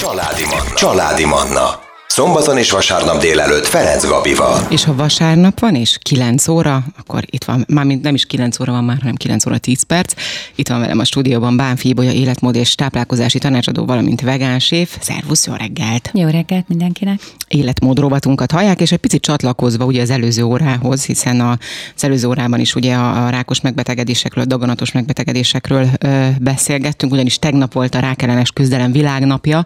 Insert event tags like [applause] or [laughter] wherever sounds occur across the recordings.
Családi Manna. Családi Manna. Szombaton és vasárnap délelőtt Ferenc Gabival. És ha vasárnap van, és 9 óra, akkor itt van, mármint nem is 9 óra van már, hanem 9 óra 10 perc. Itt van velem a stúdióban Bánfi Ibolya életmód és táplálkozási tanácsadó, valamint vegánséf. Szervusz, jó reggelt! Jó reggelt mindenkinek! Életmód rovatunkat hallják, és egy picit csatlakozva ugye az előző órához, hiszen a, az előző órában is ugye a, a rákos megbetegedésekről, a daganatos megbetegedésekről ö, beszélgettünk, ugyanis tegnap volt a rákellenes küzdelem világnapja.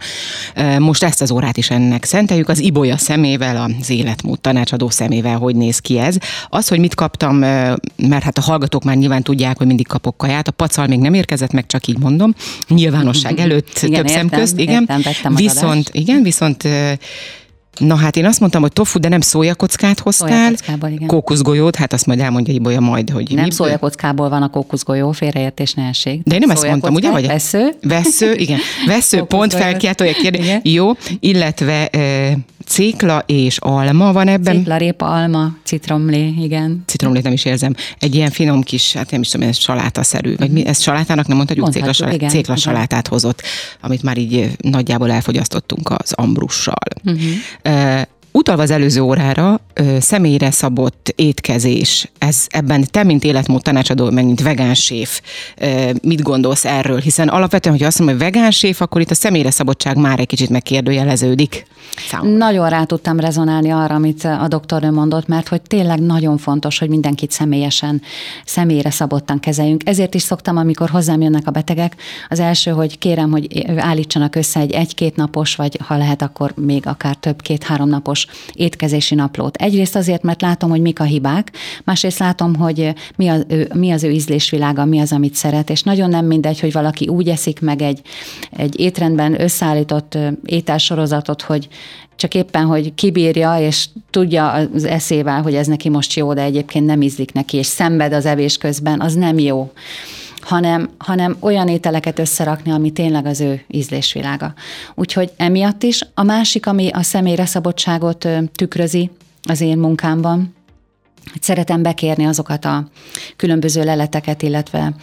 Ö, most ezt az órát is ennek szenteljük, az Ibolya szemével, az életmód tanácsadó szemével, hogy néz ki ez. Az, hogy mit kaptam, mert hát a hallgatók már nyilván tudják, hogy mindig kapok kaját, a pacal még nem érkezett meg, csak így mondom, nyilvánosság [laughs] előtt igen, több értem, szem közt, igen. Értem, viszont, igen, viszont Na hát én azt mondtam, hogy tofu, de nem szójakockát hoztál. Igen. Kókuszgolyót, hát azt majd elmondja Ibolya majd, hogy Nem mi- szójakockából van a kókuszgolyó, félreértés ne essék. De én nem ezt mondtam, ugye? Vagy vesző. Vesző, igen. [laughs] Vesző, pont felkiáltója kérdés. Jó, illetve e, cékla és alma van ebben. Citla, répa, alma, citromlé, igen. citromlét nem is érzem. Egy ilyen finom kis, hát nem is tudom, ez salátaszerű. Vagy mi, ezt salátának nem mondhatjuk, cékla, Mondhatjuk, salá, igen, cékla igen. salátát hozott, amit már így nagyjából elfogyasztottunk az ambrussal. Mhm. Uh-huh. Utalva az előző órára, ö, személyre szabott étkezés, ez ebben te, mint életmód tanácsadó, meg mint vegánséf, ö, mit gondolsz erről? Hiszen alapvetően, hogy azt mondom, hogy vegánséf, akkor itt a személyre szabottság már egy kicsit megkérdőjeleződik. Számomra. Nagyon rá tudtam rezonálni arra, amit a doktornő mondott, mert hogy tényleg nagyon fontos, hogy mindenkit személyesen, személyre szabottan kezeljünk. Ezért is szoktam, amikor hozzám jönnek a betegek, az első, hogy kérem, hogy állítsanak össze egy egy-két napos, vagy ha lehet, akkor még akár több két-három napos étkezési naplót. Egyrészt azért, mert látom, hogy mik a hibák, másrészt látom, hogy mi az ő, mi az ő ízlésvilága, mi az, amit szeret, és nagyon nem mindegy, hogy valaki úgy eszik meg egy, egy étrendben összeállított ételsorozatot, hogy csak éppen, hogy kibírja, és tudja az eszével, hogy ez neki most jó, de egyébként nem ízlik neki, és szenved az evés közben, az nem jó hanem, hanem olyan ételeket összerakni, ami tényleg az ő ízlésvilága. Úgyhogy emiatt is. A másik, ami a személyre szabottságot ö, tükrözi az én munkámban, hogy szeretem bekérni azokat a különböző leleteket, illetve,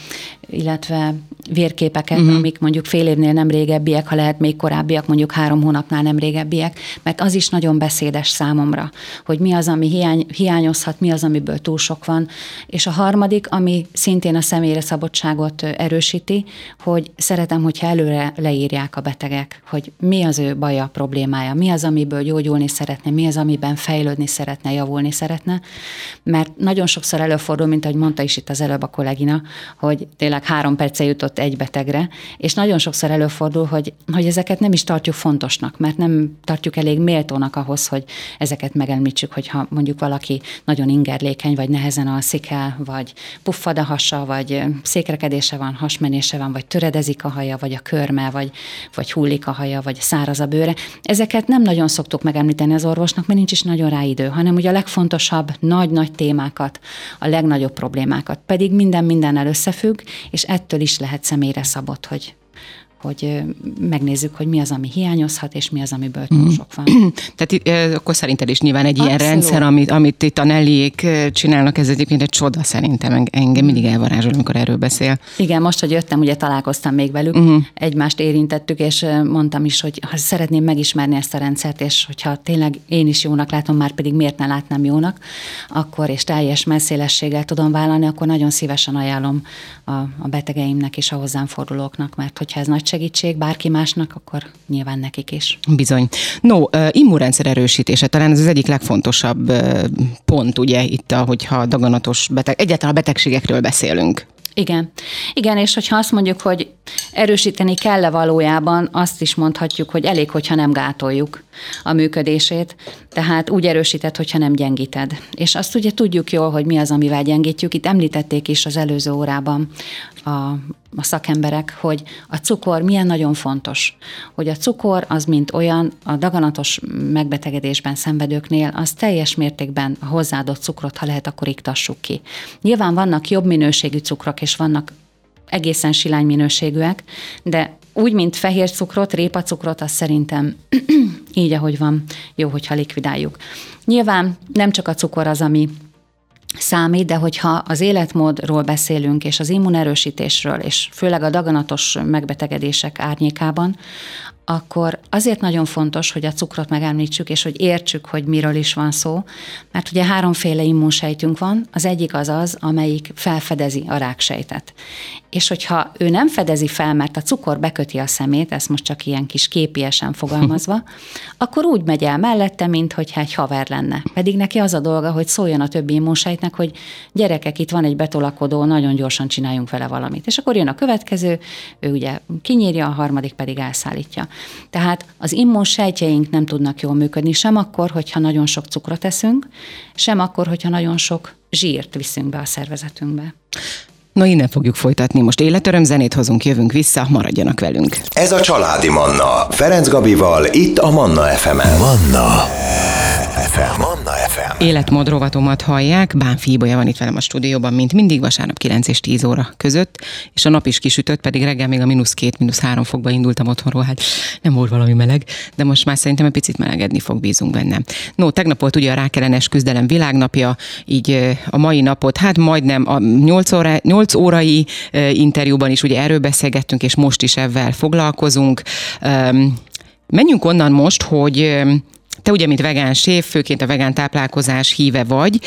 illetve vérképeket, uh-huh. amik mondjuk fél évnél nem régebbiek, ha lehet még korábbiak, mondjuk három hónapnál nem régebbiek, mert az is nagyon beszédes számomra, hogy mi az, ami hiány, hiányozhat, mi az, amiből túl sok van. És a harmadik, ami szintén a személyre szabottságot ö, erősíti, hogy szeretem, hogyha előre leírják a betegek, hogy mi az ő baja, problémája, mi az, amiből gyógyulni szeretne, mi az, amiben fejlődni szeretne, javulni szeretne, mert nagyon sokszor előfordul, mint ahogy mondta is itt az előbb a kollégina, hogy tényleg három perce jutott egy betegre, és nagyon sokszor előfordul, hogy, hogy ezeket nem is tartjuk fontosnak, mert nem tartjuk elég méltónak ahhoz, hogy ezeket megemlítsük, hogyha mondjuk valaki nagyon ingerlékeny, vagy nehezen alszik el, vagy puffad a hasa, vagy székrekedése van, hasmenése van, vagy töredezik a haja, vagy a körme, vagy, vagy hullik a haja, vagy száraz a bőre. Ezeket nem nagyon szoktuk megemlíteni az orvosnak, mert nincs is nagyon rá idő, hanem ugye a legfontosabb, nagy-nagy témákat, a legnagyobb problémákat. Pedig minden mindennel összefügg, és ettől is lehet személyre szabott, hogy hogy megnézzük, hogy mi az, ami hiányozhat, és mi az, amiből túl sok van. [clears throat] Tehát eh, akkor szerinted is nyilván egy ilyen Abszolút. rendszer, amit, amit itt a Nelliék csinálnak, ez egyébként egy csoda szerintem. Eng- Engem mindig elvarázsol, amikor erről beszél. Igen, most, hogy jöttem, ugye találkoztam még velük, uh-huh. egymást érintettük, és mondtam is, hogy ha szeretném megismerni ezt a rendszert, és hogyha tényleg én is jónak látom, már pedig miért ne látnám jónak, akkor és teljes messzélességgel tudom vállalni, akkor nagyon szívesen ajánlom a, a betegeimnek és a hozzám fordulóknak, mert hogyha ez nagy segítség bárki másnak, akkor nyilván nekik is. Bizony. No, immunrendszer erősítése talán ez az egyik legfontosabb pont, ugye, itt, hogyha daganatos beteg, egyáltalán a betegségekről beszélünk. Igen. Igen, és hogyha azt mondjuk, hogy erősíteni kell-e valójában, azt is mondhatjuk, hogy elég, hogyha nem gátoljuk a működését, tehát úgy erősített, hogyha nem gyengíted. És azt ugye tudjuk jól, hogy mi az, amivel gyengítjük. Itt említették is az előző órában a, a szakemberek, hogy a cukor milyen nagyon fontos. Hogy a cukor az, mint olyan, a daganatos megbetegedésben szenvedőknél, az teljes mértékben a hozzáadott cukrot, ha lehet, akkor iktassuk ki. Nyilván vannak jobb minőségű cukrok, és vannak egészen silány minőségűek, de úgy, mint fehér cukrot, répacukrot, az szerintem [clears throat] így, ahogy van, jó, hogyha likvidáljuk. Nyilván nem csak a cukor az, ami számít, de hogyha az életmódról beszélünk, és az immunerősítésről, és főleg a daganatos megbetegedések árnyékában, akkor azért nagyon fontos, hogy a cukrot megemlítsük, és hogy értsük, hogy miről is van szó, mert ugye háromféle immunsejtünk van, az egyik az az, amelyik felfedezi a ráksejtet. És hogyha ő nem fedezi fel, mert a cukor beköti a szemét, ezt most csak ilyen kis képiesen fogalmazva, [laughs] akkor úgy megy el mellette, mint hogyha egy haver lenne. Pedig neki az a dolga, hogy szóljon a többi immunsejtnek, hogy gyerekek, itt van egy betolakodó, nagyon gyorsan csináljunk vele valamit. És akkor jön a következő, ő ugye kinyírja, a harmadik pedig elszállítja. Tehát az immunsejtjeink nem tudnak jól működni, sem akkor, hogyha nagyon sok cukrot eszünk, sem akkor, hogyha nagyon sok zsírt viszünk be a szervezetünkbe. Na innen fogjuk folytatni. Most életöröm zenét hozunk, jövünk vissza, maradjanak velünk. Ez a Családi Manna. Ferenc Gabival, itt a Manna FM-en. Manna FM. Manna FM. Életmód rovatomat hallják, Bán Fíbolya van itt velem a stúdióban, mint mindig vasárnap 9 és 10 óra között, és a nap is kisütött, pedig reggel még a mínusz két, mínusz három fokba indultam otthonról, hát nem volt valami meleg, de most már szerintem egy picit melegedni fog, bízunk bennem. No, tegnap volt ugye a rákellenes küzdelem világnapja, így a mai napot, hát majdnem a 8, óra, 8 órai interjúban is ugye erről beszélgettünk, és most is ebben foglalkozunk. Menjünk onnan most, hogy te ugye, mint vegán séf, főként a vegán táplálkozás híve vagy,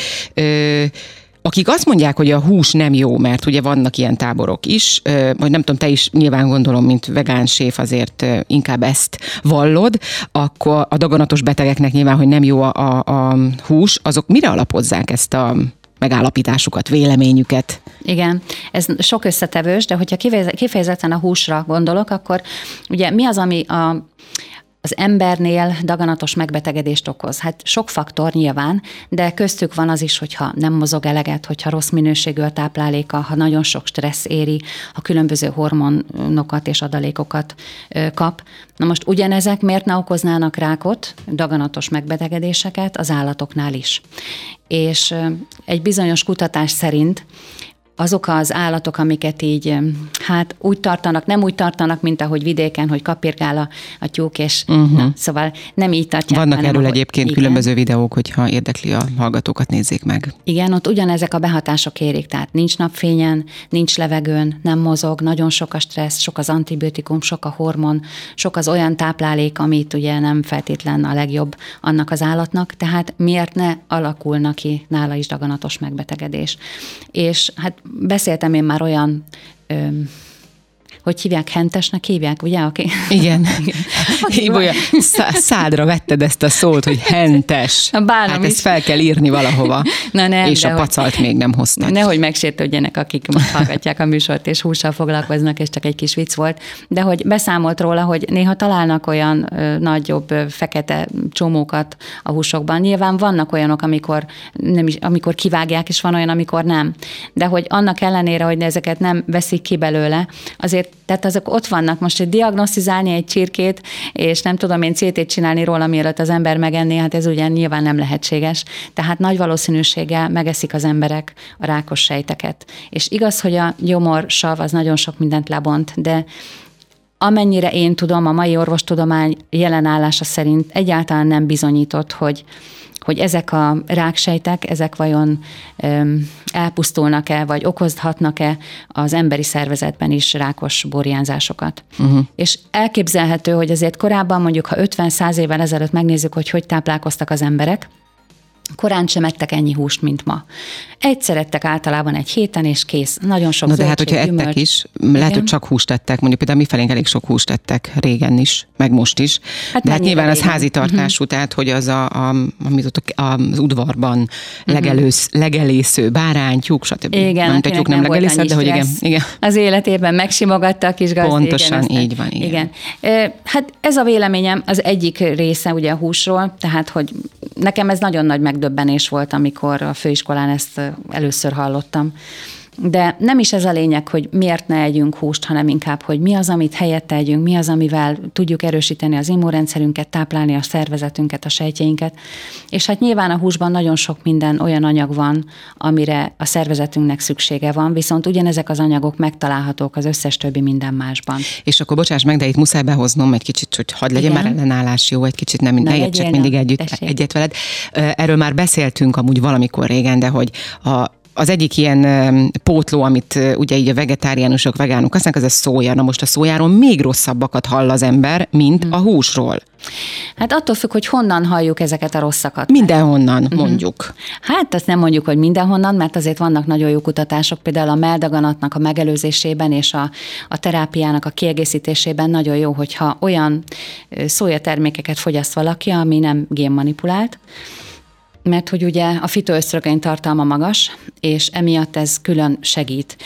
akik azt mondják, hogy a hús nem jó, mert ugye vannak ilyen táborok is, vagy nem tudom, te is nyilván gondolom, mint vegán séf azért inkább ezt vallod, akkor a daganatos betegeknek nyilván, hogy nem jó a, a, a hús, azok mire alapozzák ezt a megállapításukat, véleményüket. Igen, ez sok összetevős, de hogyha kifejezetten a húsra gondolok, akkor ugye mi az, ami a az embernél daganatos megbetegedést okoz. Hát sok faktor nyilván, de köztük van az is, hogyha nem mozog eleget, hogyha rossz minőségű a tápláléka, ha nagyon sok stressz éri, ha különböző hormonokat és adalékokat kap. Na most ugyanezek miért ne okoznának rákot, daganatos megbetegedéseket az állatoknál is. És egy bizonyos kutatás szerint azok az állatok, amiket így, hát úgy tartanak, nem úgy tartanak, mint ahogy vidéken, hogy kapirgál a, a tyúk, és uh-huh. na, szóval nem így tartják. Vannak hanem, erről egyébként igen. különböző videók, hogyha érdekli a hallgatókat, nézzék meg. Igen, ott ugyanezek a behatások érik, tehát nincs napfényen, nincs levegőn, nem mozog, nagyon sok a stressz, sok az antibiotikum, sok a hormon, sok az olyan táplálék, amit ugye nem feltétlen a legjobb annak az állatnak, tehát miért ne alakulna ki nála is daganatos megbetegedés. És hát beszéltem én már olyan hogy hívják, hentesnek hívják, ugye? Aki... Igen. [laughs] Ibolya, szádra vetted ezt a szót, hogy hentes. Bánom hát is. ezt fel kell írni valahova. Na nem, és a pacalt hogy, még nem hoztak. Nehogy megsértődjenek, akik most hallgatják a műsort, és hússal foglalkoznak, és csak egy kis vicc volt. De hogy beszámolt róla, hogy néha találnak olyan ö, nagyobb ö, fekete csomókat a húsokban. Nyilván vannak olyanok, amikor, nem is, amikor kivágják, és van olyan, amikor nem. De hogy annak ellenére, hogy ezeket nem veszik ki belőle, azért tehát azok ott vannak. Most, hogy diagnosztizálni egy csirkét, és nem tudom én CT-t csinálni róla, mielőtt az ember megenné, hát ez ugye nyilván nem lehetséges. Tehát nagy valószínűséggel megeszik az emberek a rákos sejteket. És igaz, hogy a gyomorsav az nagyon sok mindent lebont, de amennyire én tudom, a mai orvostudomány jelenállása szerint egyáltalán nem bizonyított, hogy hogy ezek a ráksejtek, ezek vajon elpusztulnak-e, vagy okozhatnak-e az emberi szervezetben is rákos borjánzásokat. Uh-huh. És elképzelhető, hogy azért korábban mondjuk, ha 50-100 évvel ezelőtt megnézzük, hogy hogy táplálkoztak az emberek, korán sem ettek ennyi húst, mint ma. Egyszer ettek általában egy héten, és kész. Nagyon sok Na de hát, hogyha gyümölcs. ettek is, lehet, hogy csak húst ettek. Mondjuk például mi felénk elég sok húst ettek régen is, meg most is. Hát de hát nyilván régen? az házi tartású, uh-huh. [laughs] tehát hogy az, a, a, amit ott az udvarban uh-huh. legelősz, legelésző bárány, tyúk, stb. Igen, nem, tyúk nem, nem legelésző, de hogy igen, igen. Az életében megsimogatta a kis gazdi. Pontosan, igen, így van. Igen. igen. Hát ez a véleményem az egyik része ugye a húsról, tehát hogy nekem ez nagyon nagy megdöbbenés volt, amikor a főiskolán ezt először hallottam. De nem is ez a lényeg, hogy miért ne együnk húst, hanem inkább, hogy mi az, amit helyette együnk, mi az, amivel tudjuk erősíteni az immunrendszerünket, táplálni a szervezetünket, a sejtjeinket. És hát nyilván a húsban nagyon sok minden olyan anyag van, amire a szervezetünknek szüksége van, viszont ugyanezek az anyagok megtalálhatók az összes többi minden másban. És akkor bocsáss meg, de itt muszáj behoznom egy kicsit, hogy hadd legyen Igen? már ellenállás jó, egy kicsit nem, ne értsek mindig együtt, egyet veled. Erről már beszéltünk amúgy valamikor régen, de hogy a az egyik ilyen pótló, amit ugye így a vegetáriánusok, vegánok használnak, az a szója. Na most a szójáról még rosszabbakat hall az ember, mint hmm. a húsról. Hát attól függ, hogy honnan halljuk ezeket a rosszakat. Mindenhonnan, uh-huh. mondjuk. Hát azt nem mondjuk, hogy mindenhonnan, mert azért vannak nagyon jó kutatások, például a meldaganatnak a megelőzésében és a, a terápiának a kiegészítésében nagyon jó, hogyha olyan szójatermékeket fogyaszt valaki, ami nem génmanipulált, mert hogy ugye a fitoösztrogén tartalma magas, és emiatt ez külön segít.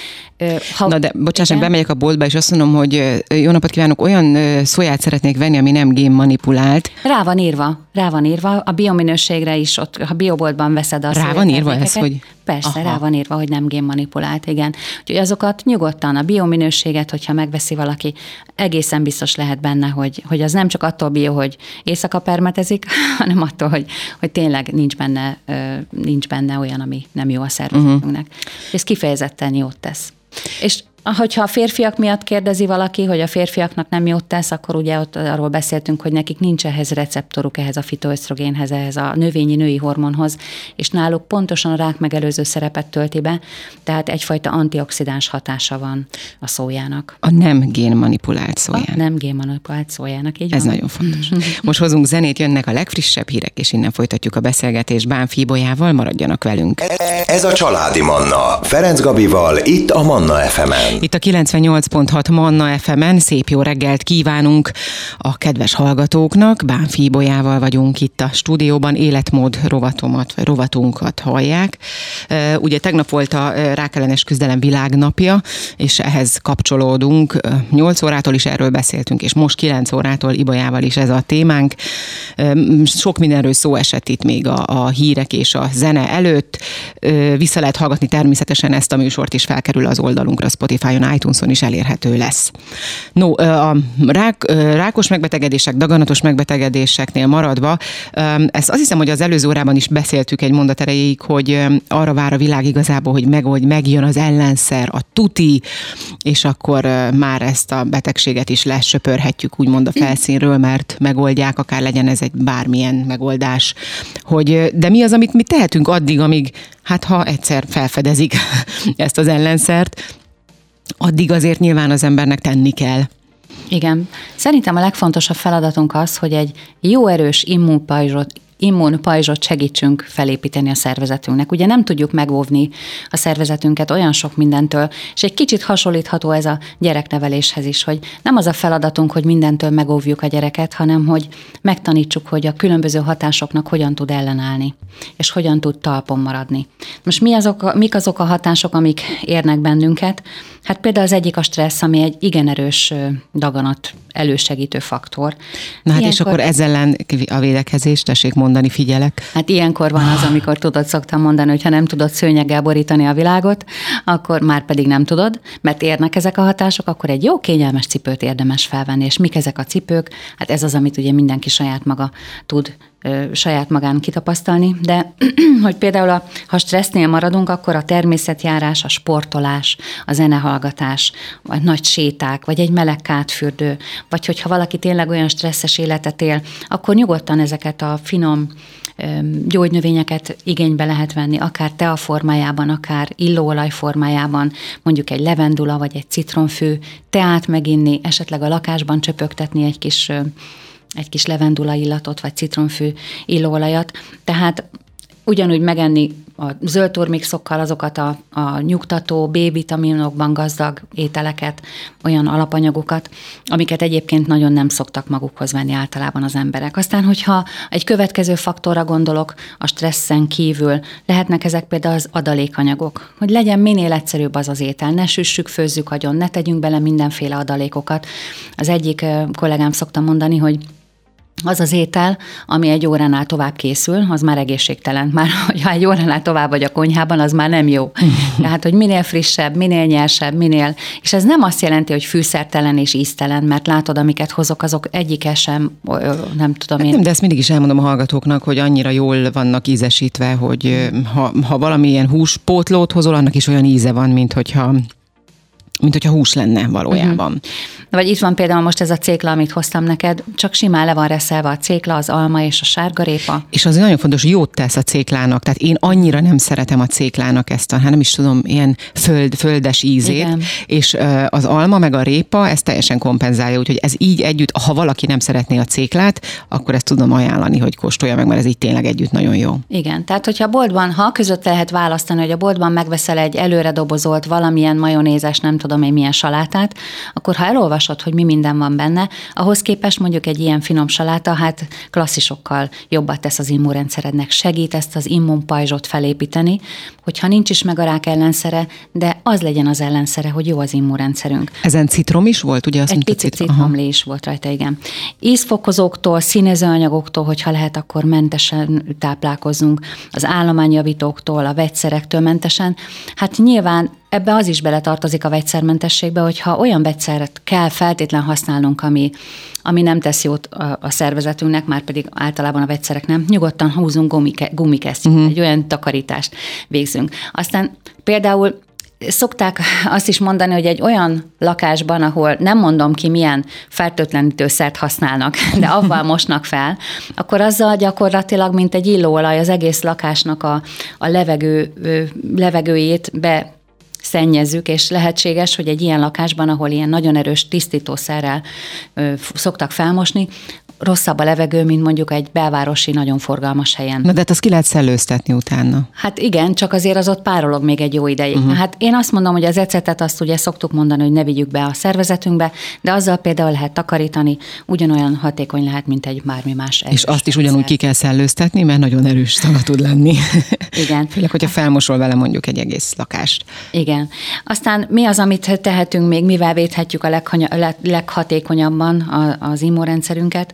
Ha, Na de bocsáss, bemegyek a boltba, és azt mondom, hogy jó napot kívánok, olyan szóját szeretnék venni, ami nem génmanipulált. Rá van írva, rá van írva, a biominőségre is, ott, ha bioboltban veszed a Rá van írva ez, hogy... Persze, Aha. rá van írva, hogy nem génmanipulált, igen. Úgyhogy azokat nyugodtan, a biominőséget, hogyha megveszi valaki, egészen biztos lehet benne, hogy, hogy az nem csak attól bio, hogy éjszaka permetezik, [laughs] hanem attól, hogy, hogy tényleg nincs benne, nincs benne olyan, ami nem jó a szervezetünknek. Uh-huh. Ez kifejezetten jót tesz. És Hogyha a férfiak miatt kérdezi valaki, hogy a férfiaknak nem jót tesz, akkor ugye ott arról beszéltünk, hogy nekik nincs ehhez receptoruk, ehhez a fitoösztrogénhez, ehhez a növényi női hormonhoz, és náluk pontosan a rák megelőző szerepet tölti be, tehát egyfajta antioxidáns hatása van a szójának. A nem génmanipulált szójának. A nem génmanipulált szójának, így Ez van. nagyon fontos. [laughs] Most hozunk zenét, jönnek a legfrissebb hírek, és innen folytatjuk a beszélgetést Bán Fíbolyával, maradjanak velünk. Ez a Családi Manna, Ferenc Gabival, itt a Manna FM-en. Itt a 98.6 Manna FM-en szép jó reggelt kívánunk a kedves hallgatóknak. Bán Fíbolyával vagyunk itt a stúdióban, életmód rovatomat, vagy rovatunkat hallják. Ugye tegnap volt a rákellenes küzdelem világnapja, és ehhez kapcsolódunk. 8 órától is erről beszéltünk, és most 9 órától Ibolyával is ez a témánk. Sok mindenről szó esett itt még a, a hírek és a zene előtt. Vissza lehet hallgatni természetesen ezt a műsort is felkerül az oldalunkra, Spotify Spotify-on, iTunes-on is elérhető lesz. No, a rák, rákos megbetegedések, daganatos megbetegedéseknél maradva, ezt azt hiszem, hogy az előző órában is beszéltük egy mondat erejéig, hogy arra vár a világ igazából, hogy meg, hogy megjön az ellenszer, a tuti, és akkor már ezt a betegséget is lesöpörhetjük úgymond a felszínről, mert megoldják, akár legyen ez egy bármilyen megoldás. Hogy, de mi az, amit mi tehetünk addig, amíg, hát ha egyszer felfedezik [laughs] ezt az ellenszert, addig azért nyilván az embernek tenni kell. Igen. Szerintem a legfontosabb feladatunk az, hogy egy jó erős immunpajzsot, immunpajzsot segítsünk felépíteni a szervezetünknek. Ugye nem tudjuk megóvni a szervezetünket olyan sok mindentől, és egy kicsit hasonlítható ez a gyerekneveléshez is, hogy nem az a feladatunk, hogy mindentől megóvjuk a gyereket, hanem hogy megtanítsuk, hogy a különböző hatásoknak hogyan tud ellenállni, és hogyan tud talpon maradni. Most mi azok, mik azok a hatások, amik érnek bennünket? Hát például az egyik a stressz, ami egy igen erős daganat elősegítő faktor. Na hát ilyenkor, és akkor ezzel ellen a védekezést, tessék mondani, figyelek. Hát ilyenkor van az, amikor tudod, szoktam mondani, hogy ha nem tudod szőnyeggel borítani a világot, akkor már pedig nem tudod, mert érnek ezek a hatások, akkor egy jó kényelmes cipőt érdemes felvenni. És mik ezek a cipők? Hát ez az, amit ugye mindenki saját maga tud saját magán kitapasztalni, de [clears throat] hogy például a, ha stressznél maradunk, akkor a természetjárás, a sportolás, a zenehallgatás, vagy nagy séták, vagy egy meleg kátfürdő, vagy hogyha valaki tényleg olyan stresszes életet él, akkor nyugodtan ezeket a finom gyógynövényeket igénybe lehet venni, akár tea formájában, akár illóolaj formájában, mondjuk egy levendula vagy egy citronfű, teát meginni, esetleg a lakásban csöpögtetni egy kis egy kis levendula illatot, vagy citronfű illóolajat. Tehát ugyanúgy megenni a zöld turmixokkal azokat a, a nyugtató, B-vitaminokban gazdag ételeket, olyan alapanyagokat, amiket egyébként nagyon nem szoktak magukhoz venni általában az emberek. Aztán, hogyha egy következő faktorra gondolok, a stresszen kívül, lehetnek ezek például az adalékanyagok, hogy legyen minél egyszerűbb az az étel, ne süssük, főzzük agyon, ne tegyünk bele mindenféle adalékokat. Az egyik kollégám szokta mondani, hogy az az étel, ami egy óránál tovább készül, az már egészségtelen. Már, [laughs] ha egy óránál tovább vagy a konyhában, az már nem jó. [laughs] Tehát, hogy minél frissebb, minél nyersebb, minél... És ez nem azt jelenti, hogy fűszertelen és íztelen, mert látod, amiket hozok, azok egyike sem, nem tudom én. Nem, de ezt mindig is elmondom a hallgatóknak, hogy annyira jól vannak ízesítve, hogy ha, ha valamilyen húspótlót hozol, annak is olyan íze van, mint hogyha mint hogyha hús lenne valójában. Uh-huh. Vagy itt van például most ez a cékla, amit hoztam neked, csak simán le van reszelve a cékla, az alma és a sárgarépa. És az nagyon fontos, jót tesz a céklának. Tehát én annyira nem szeretem a céklának ezt a, hát nem is tudom, ilyen föld, földes ízét. Igen. És az alma meg a répa ezt teljesen kompenzálja, úgyhogy ez így együtt, ha valaki nem szeretné a céklát, akkor ezt tudom ajánlani, hogy kóstolja meg, mert ez így tényleg együtt nagyon jó. Igen, tehát hogyha a boltban, ha között lehet választani, hogy a boltban megveszel egy előre dobozolt valamilyen majonézes, nem tudom én milyen salátát, akkor ha elolvasod, hogy mi minden van benne, ahhoz képest mondjuk egy ilyen finom saláta, hát klasszisokkal jobbat tesz az immunrendszerednek, segít ezt az immunpajzsot felépíteni, hogyha nincs is meg a rák ellenszere, de az legyen az ellenszere, hogy jó az immunrendszerünk. Ezen citrom is volt, ugye? Azt Egy picit citromlé is volt rajta, igen. Ízfokozóktól, színezőanyagoktól, hogyha lehet, akkor mentesen táplálkozunk, az állományjavítóktól, a vegyszerektől mentesen. Hát nyilván ebbe az is beletartozik a vegyszermentességbe, hogyha olyan vegyszert kell feltétlen használnunk, ami, ami nem tesz jót a, a szervezetünknek, már pedig általában a vegyszerek nem, nyugodtan húzunk gumike, gumikesztyűt, uh-huh. egy olyan takarítást végzünk. Aztán például Szokták azt is mondani, hogy egy olyan lakásban, ahol nem mondom ki, milyen fertőtlenítőszert használnak, de avval [laughs] mosnak fel, akkor azzal gyakorlatilag, mint egy illóolaj, az egész lakásnak a, a levegő, levegőjét be szennyezzük, és lehetséges, hogy egy ilyen lakásban, ahol ilyen nagyon erős tisztítószerrel ö, szoktak felmosni, rosszabb a levegő, mint mondjuk egy belvárosi, nagyon forgalmas helyen. Na de hát azt ki lehet szellőztetni utána. Hát igen, csak azért az ott párolog még egy jó ideig. Uh-huh. Hát én azt mondom, hogy az ecetet azt ugye szoktuk mondani, hogy ne vigyük be a szervezetünkbe, de azzal például lehet takarítani, ugyanolyan hatékony lehet, mint egy bármi más. És azt is ugyanúgy ki kell szellőztetni, mert nagyon erős szaga tud lenni. Igen. [laughs] Főleg, hogyha felmosol vele mondjuk egy egész lakást. Igen. Aztán mi az, amit tehetünk még, mivel védhetjük a leghatékonyabban az immunrendszerünket?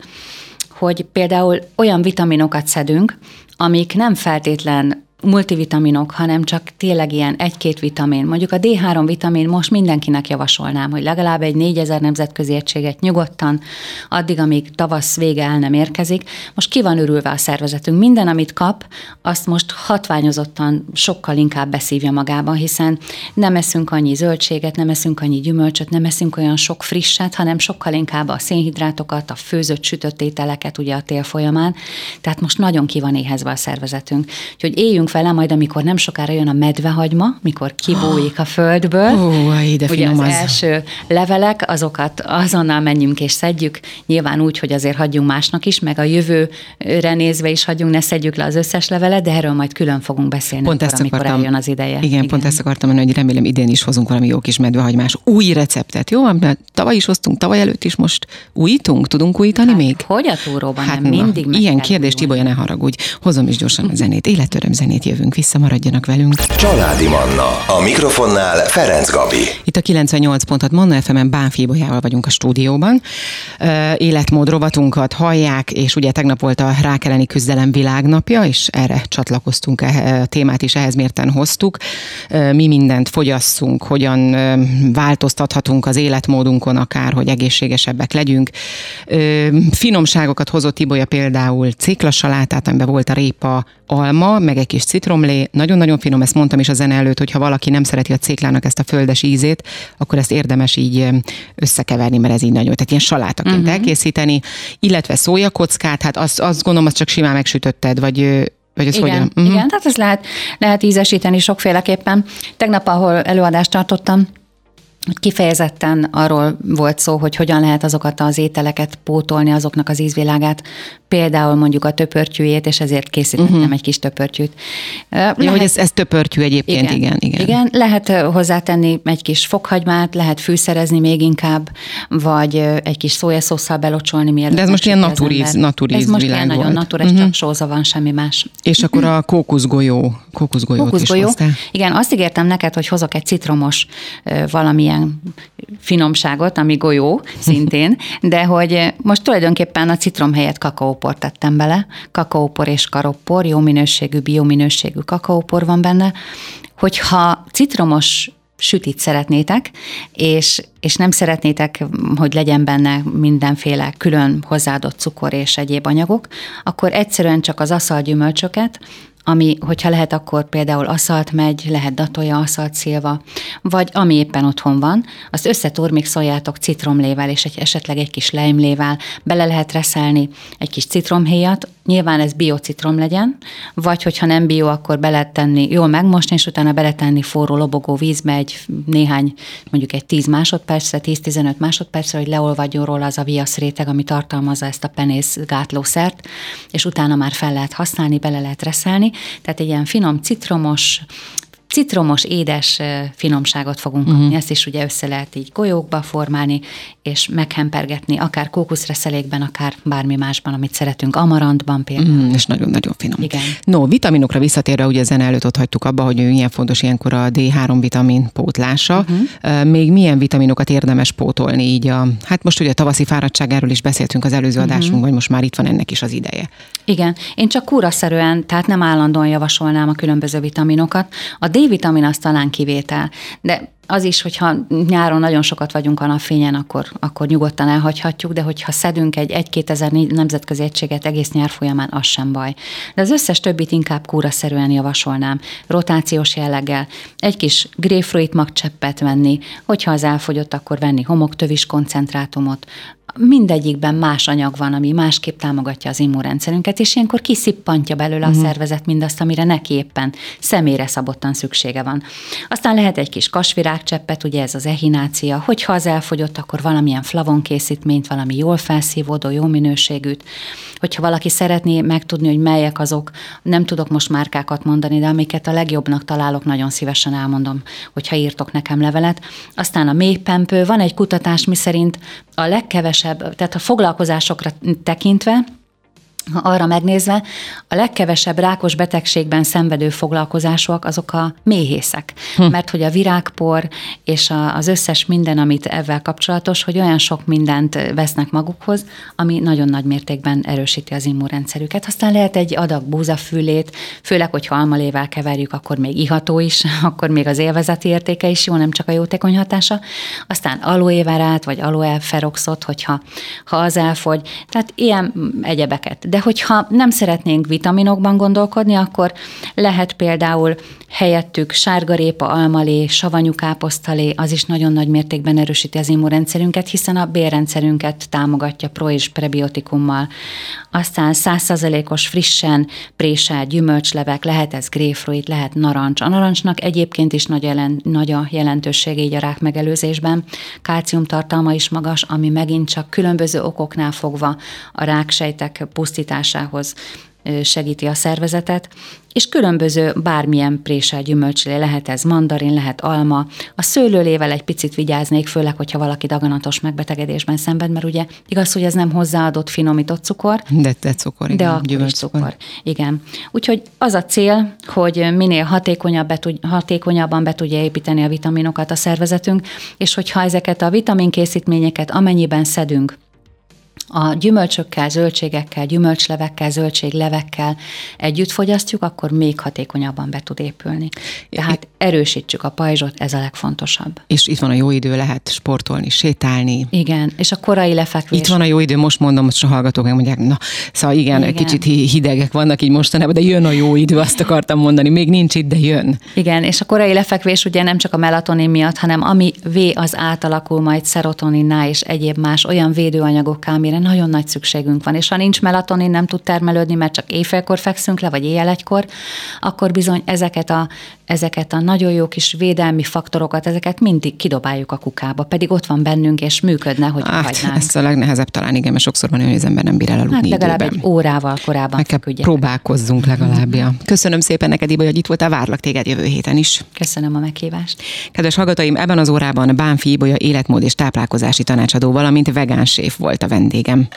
hogy például olyan vitaminokat szedünk, amik nem feltétlen multivitaminok, hanem csak tényleg ilyen egy-két vitamin. Mondjuk a D3 vitamin most mindenkinek javasolnám, hogy legalább egy 4000 nemzetközi egységet nyugodtan, addig, amíg tavasz vége el nem érkezik. Most ki van örülve a szervezetünk. Minden, amit kap, azt most hatványozottan sokkal inkább beszívja magába, hiszen nem eszünk annyi zöldséget, nem eszünk annyi gyümölcsöt, nem eszünk olyan sok frisset, hanem sokkal inkább a szénhidrátokat, a főzött, sütött ételeket ugye a tél folyamán. Tehát most nagyon ki van éhezve a szervezetünk. Úgyhogy éljünk vele, majd amikor nem sokára jön a medvehagyma, mikor kibújik a földből. Ó, ide Ugye az, az első levelek, azokat azonnal menjünk és szedjük, nyilván úgy, hogy azért hagyjunk másnak is, meg a jövőre nézve is hagyjunk, ne szedjük le az összes levelet, de erről majd külön fogunk beszélni, pont akkor, ezt amikor akartam, eljön az ideje. Igen, igen, pont ezt akartam mondani, hogy remélem idén is hozunk valami jó kis medvehagymás új receptet, jó? Mert tavaly is hoztunk, tavaly előtt is most újítunk, tudunk újítani hát, még? Hogy a túróban hát nem, mindig Ilyen kérdést, Tibolya, ne haragudj. Hozom is gyorsan a zenét, életöröm zenét jövünk vissza, maradjanak velünk. Családi Manna. A mikrofonnál Ferenc Gabi. Itt a 98 pontot Manna FM-en Bánfi vagyunk a stúdióban. Életmód rovatunkat hallják, és ugye tegnap volt a rák elleni küzdelem világnapja, és erre csatlakoztunk, a témát is ehhez mérten hoztuk. Mi mindent fogyasszunk, hogyan változtathatunk az életmódunkon akár, hogy egészségesebbek legyünk. Finomságokat hozott Ibolya például céklasalátát, amiben volt a répa, alma, meg egy kis citromlé, nagyon-nagyon finom, ezt mondtam is a zene előtt, hogy ha valaki nem szereti a céklának ezt a földes ízét, akkor ezt érdemes így összekeverni, mert ez így nagyon, tehát ilyen salátaként uh-huh. elkészíteni, illetve szójakockát, hát azt, azt gondolom, azt csak simán megsütötted, vagy vagy ez igen, hogyan? Uh-huh. igen, tehát ez lehet, lehet ízesíteni sokféleképpen. Tegnap, ahol előadást tartottam, Kifejezetten arról volt szó, hogy hogyan lehet azokat az ételeket pótolni, azoknak az ízvilágát, például mondjuk a töpörtyűjét, és ezért készítettem uh-huh. egy kis töpörtyűt. Lehet, ja, hogy ez, ez töpörtyű egyébként, igen, igen, igen. Igen, lehet hozzátenni egy kis fokhagymát, lehet fűszerezni még inkább, vagy egy kis szójaszósszal belocsolni, mielőtt De ez most ilyen naturíz, naturíz Ez most ilyen nagyon natur, uh-huh. csak sóza van, semmi más. És akkor a kókuszgolyó, kókuszgolyót kókuszgolyó. is hoztál. Igen, azt ígértem neked, hogy hozok egy citromos valamilyen ilyen finomságot, ami golyó szintén, [laughs] de hogy most tulajdonképpen a citrom helyett kakaóport tettem bele, kakaópor és karoppor, jó minőségű, biominőségű kakaópor van benne, hogyha citromos sütit szeretnétek, és és nem szeretnétek, hogy legyen benne mindenféle külön hozzáadott cukor és egyéb anyagok, akkor egyszerűen csak az aszalt gyümölcsöket, ami, hogyha lehet, akkor például aszalt megy, lehet datolja, aszalt szilva, vagy ami éppen otthon van, azt összeturmixoljátok citromlével és egy, esetleg egy kis lejmlével, bele lehet reszelni egy kis citromhéjat, nyilván ez biocitrom legyen, vagy hogyha nem bio, akkor be lehet tenni, jól megmosni, és utána beletenni forró lobogó vízbe egy néhány, mondjuk egy 10 másodpercre, 10-15 másodpercre, hogy leolvadjon róla az a viasz réteg, ami tartalmazza ezt a penész gátlószert, és utána már fel lehet használni, bele lehet reszelni, tehát egy ilyen finom citromos, citromos, édes finomságot fogunk kapni. Uh-huh. Ezt is ugye össze lehet így golyókba formálni, és meghempergetni, akár kókuszreszelékben, akár bármi másban, amit szeretünk, amarantban például. Mm, és nagyon-nagyon finom. Igen. No, vitaminokra visszatérve, ugye ezen előtt ott hagytuk abba, hogy milyen fontos ilyenkor a D3 vitamin pótlása. Uh-huh. Még milyen vitaminokat érdemes pótolni így a, hát most ugye a tavaszi fáradtságáról is beszéltünk az előző uh-huh. adásunkban, hogy most már itt van ennek is az ideje. Igen, én csak kúraszerűen, tehát nem állandóan javasolnám a különböző vitaminokat. A D-vitamin az talán kivétel, de az is, hogyha nyáron nagyon sokat vagyunk a napfényen, akkor, akkor nyugodtan elhagyhatjuk, de hogyha szedünk egy 1-2 ezer nemzetközi egységet egész nyár folyamán, az sem baj. De az összes többit inkább kúraszerűen javasolnám, rotációs jelleggel, egy kis grapefruit magcseppet venni, hogyha az elfogyott, akkor venni homoktövis koncentrátumot, mindegyikben más anyag van, ami másképp támogatja az immunrendszerünket, és ilyenkor kiszippantja belőle uh-huh. a mhm. szervezet mindazt, amire neki éppen személyre szabottan szüksége van. Aztán lehet egy kis kasvirágcseppet, ugye ez az ehinácia, hogyha az elfogyott, akkor valamilyen flavon készítményt, valami jól felszívódó, jó minőségűt. Hogyha valaki szeretné megtudni, hogy melyek azok, nem tudok most márkákat mondani, de amiket a legjobbnak találok, nagyon szívesen elmondom, hogyha írtok nekem levelet. Aztán a mélypempő, van egy kutatás, mi szerint a legkevesebb legkevesebb, tehát a foglalkozásokra tekintve, arra megnézve, a legkevesebb rákos betegségben szenvedő foglalkozások azok a méhészek. Hm. Mert hogy a virágpor és a, az összes minden, amit ezzel kapcsolatos, hogy olyan sok mindent vesznek magukhoz, ami nagyon nagy mértékben erősíti az immunrendszerüket. Aztán lehet egy adag búzafülét, főleg, hogyha almalével keverjük, akkor még iható is, [laughs] akkor még az élvezeti értéke is jó, nem csak a jótékony hatása. Aztán aloe vagy aloe feroxot, hogyha ha az elfogy. Tehát ilyen egyebeket de hogyha nem szeretnénk vitaminokban gondolkodni, akkor lehet például helyettük sárgarépa, almalé, savanyú káposztalé, az is nagyon nagy mértékben erősíti az immunrendszerünket, hiszen a bérrendszerünket támogatja pro és prebiotikummal. Aztán százszerzelékos frissen préselt gyümölcslevek, lehet ez grapefruit, lehet narancs. A narancsnak egyébként is nagy, jelen, nagy a jelentősége így a rák megelőzésben. Kálciumtartalma is magas, ami megint csak különböző okoknál fogva a ráksejtek pusztításához segíti a szervezetet, és különböző bármilyen présel gyümölcslé, lehet ez mandarin, lehet alma. A szőlőlével egy picit vigyáznék, főleg, hogyha valaki daganatos megbetegedésben szenved, mert ugye igaz, hogy ez nem hozzáadott finomított cukor. De, de cukor, igen. De a cukor. Igen. Úgyhogy az a cél, hogy minél hatékonyabb be tud, hatékonyabban be tudja építeni a vitaminokat a szervezetünk, és hogyha ezeket a vitaminkészítményeket amennyiben szedünk, a gyümölcsökkel, zöldségekkel, gyümölcslevekkel, zöldséglevekkel együtt fogyasztjuk, akkor még hatékonyabban be tud épülni. Tehát erősítsük a pajzsot, ez a legfontosabb. És itt van a jó idő, lehet sportolni, sétálni. Igen, és a korai lefekvés. Itt van a jó idő, most mondom, most a hallgatók mondják, na, szóval igen, igen, kicsit hidegek vannak így mostanában, de jön a jó idő, azt akartam mondani, még nincs itt, de jön. Igen, és a korai lefekvés ugye nem csak a melatonin miatt, hanem ami V az átalakul majd szerotoninná és egyéb más olyan védőanyagokká, amire nagyon nagy szükségünk van, és ha nincs melatonin, nem tud termelődni, mert csak éjfélkor fekszünk le, vagy éjjel egykor, akkor bizony ezeket a, ezeket a nagyon jó kis védelmi faktorokat, ezeket mindig kidobáljuk a kukába, pedig ott van bennünk, és működne, hogy hát, hagynánk. Ez a legnehezebb talán, igen, mert sokszor van olyan, hogy az ember nem bír el aludni hát legalább időben. egy órával korábban Meg kell próbálkozzunk legalább. Ja. Köszönöm szépen neked, Iba, hogy itt voltál, várlak téged jövő héten is. Köszönöm a meghívást. Kedves hallgatóim, ebben az órában Bánfi Ibolya életmód és táplálkozási tanácsadó, valamint vegán séf volt a vendégem.